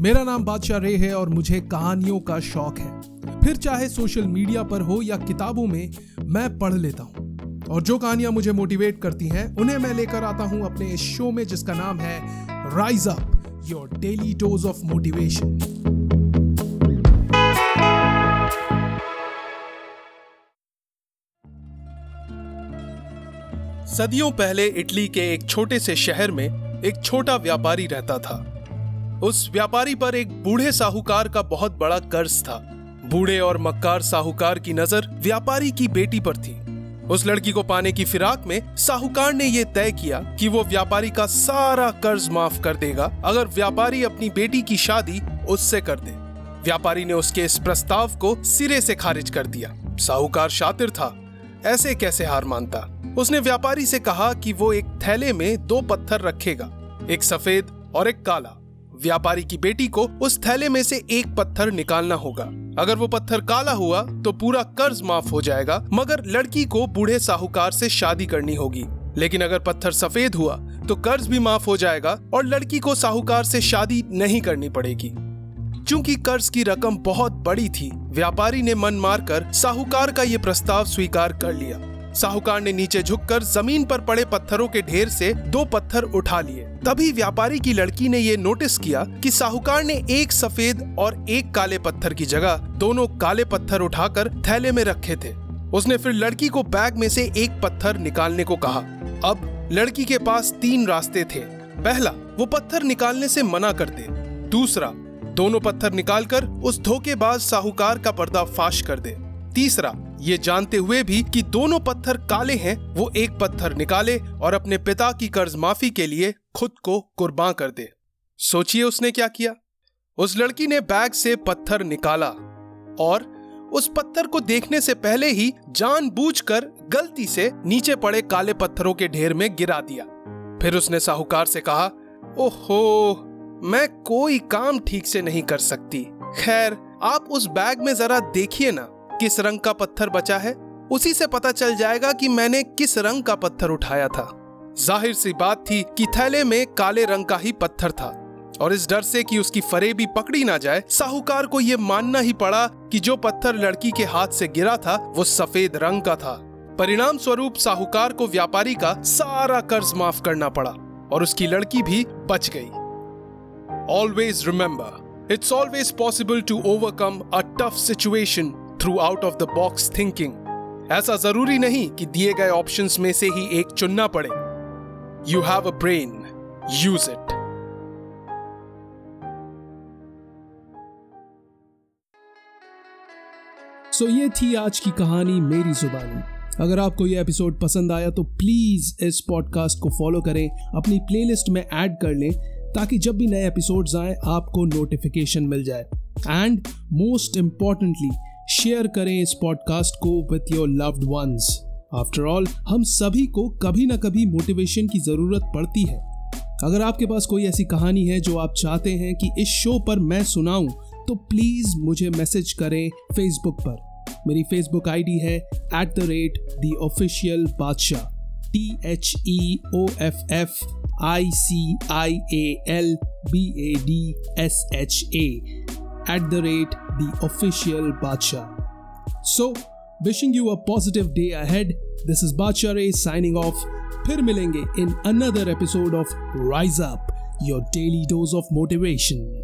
मेरा नाम बादशाह रे है और मुझे कहानियों का शौक है। फिर चाहे सोशल मीडिया पर हो या किताबों में, मैं पढ़ लेता हूँ। और जो कहानियाँ मुझे मोटिवेट करती हैं, उन्हें मैं लेकर आता हूँ अपने इस शो में जिसका नाम है rise up your daily dose of motivation सदियों पहले इटली के एक छोटे से शहर में एक छोटा व्यापारी रहता था। उस व्यापारी पर एक बूढ़े साहूकार का बहुत बड़ा कर्ज था। बूढ़े और मक्कार साहूकार की नज़र व्यापारी की बेटी पर थी। उस लड़की को पाने की फिराक में साहूकार ने यह तय किया कि वो व्यापारी का सारा कर्ज माफ़ कर देगा। अगर व्यापारी अपनी बेटी की शादी उससे कर दे। व्यापारी ने उसके इस प्रस्ताव को सिरे से खारिज कर दिया। साहूकार शातिर था। ऐसे कैसे हार मानता? उसने व्यापारी से कहा कि वो एक थैले में दो पत्थर रखेगा, एक सफ़ेद और एक काला। व्यापारी की बेटी को उस थैले में से एक पत्थर निकालना होगा। अगर वो पत्थर काला हुआ तो पूरा कर्ज माफ़ हो जाएगा, मगर लड़की को बूढ़े साहूकार से शादी करनी होगी। लेकिन अगर पत्थर सफ़ेद हुआ तो कर्ज भी माफ़ हो जाएगा और लड़की को साहूकार से शादी नहीं करनी पड़ेगी। चूँकि कर्ज की रकम बहुत बड़ी थी, व्यापारी ने मन मारकर साहूकार का ये प्रस्ताव स्वीकार कर लिया। साहूकार ने नीचे झुककर ज़मीन पर पड़े पत्थरों के ढेर से दो पत्थर उठा लिए। तभी व्यापारी की लड़की ने ये नोटिस किया कि साहूकार ने एक सफ़ेद और एक काले पत्थर की जगह दोनों काले पत्थर उठाकर थैले में रखे थे। उसने फिर लड़की को बैग में से एक पत्थर निकालने को कहा। अब लड़की के पास तीन रास्ते थे। पहला, वो पत्थर निकालने से मना कर दे दूसरा, दोनों पत्थर निकालकर उस धोखेबाज साहूकार का पर्दा फाश कर दे। तीसरा ये जानते हुए भी कि दोनों पत्थर काले हैं, वो एक पत्थर निकाले और अपने पिता की कर्ज माफ़ी के लिए खुद को कुर्बान कर दे। सोचिए उसने क्या किया? उस लड़की ने बैग से पत्थर निकाला और उस पत्थर को देखने से पहले ही जानबूझकर गलती से नीचे पड़े काले पत्थरों के ढेर में गिरा दिया। फिर उसने साहूकार से कहा, ओहो, मैं कोई काम ठीक से नहीं कर सकती। खैर, आप उस बैग में जरा देखिए ना। किस रंग का पत्थर बचा है, उसी से पता चल जाएगा कि मैंने किस रंग का पत्थर उठाया था। ज़ाहिर सी बात थी कि थैले में काले रंग का ही पत्थर था, और इस डर से कि उसकी फरेबी पकड़ी ना जाए, साहूकार को यह मानना ही पड़ा कि जो पत्थर लड़की के हाथ से गिरा था, वो सफ़ेद रंग का था। परिणाम स्वरूप साहूकार को व्यापारी का सारा कर्ज माफ़ करना पड़ा, और उसकी लड़की भी बच गई। Always remember it's always possible to overcome a tough situation through out of the box thinking ऐसा ज़रूरी नहीं कि दिए गए ऑप्शंस में से ही एक चुनना पड़े। You have a brain use it so ये थी आज की कहानी मेरी जुबानी। अगर आपको ये एपिसोड पसंद आया तो प्लीज़ इस पॉडकास्ट को फॉलो करें। अपनी प्लेलिस्ट में ऐड कर लें, ताकि जब भी नए एपिसोड्स आए, आपको नोटिफिकेशन मिल जाए। एंड मोस्ट इंपॉर्टेंटली शेयर करें इस पॉडकास्ट को with your loved ones after all हम सभी को कभी ना कभी मोटिवेशन की ज़रूरत पड़ती है। अगर आपके पास कोई ऐसी कहानी है जो आप चाहते हैं कि इस शो पर मैं सुनाऊं तो प्लीज़ मुझे मैसेज करें फेसबुक पर। मेरी फेसबुक आईडी है at the rate the official Badshah. T H E O F F I C I A L B A D S H A At the rate the official Bacha. So, wishing you a positive day ahead. This is Bacha Ray signing off. फिर मिलेंगे in another episode of Rise Up, your daily dose of motivation.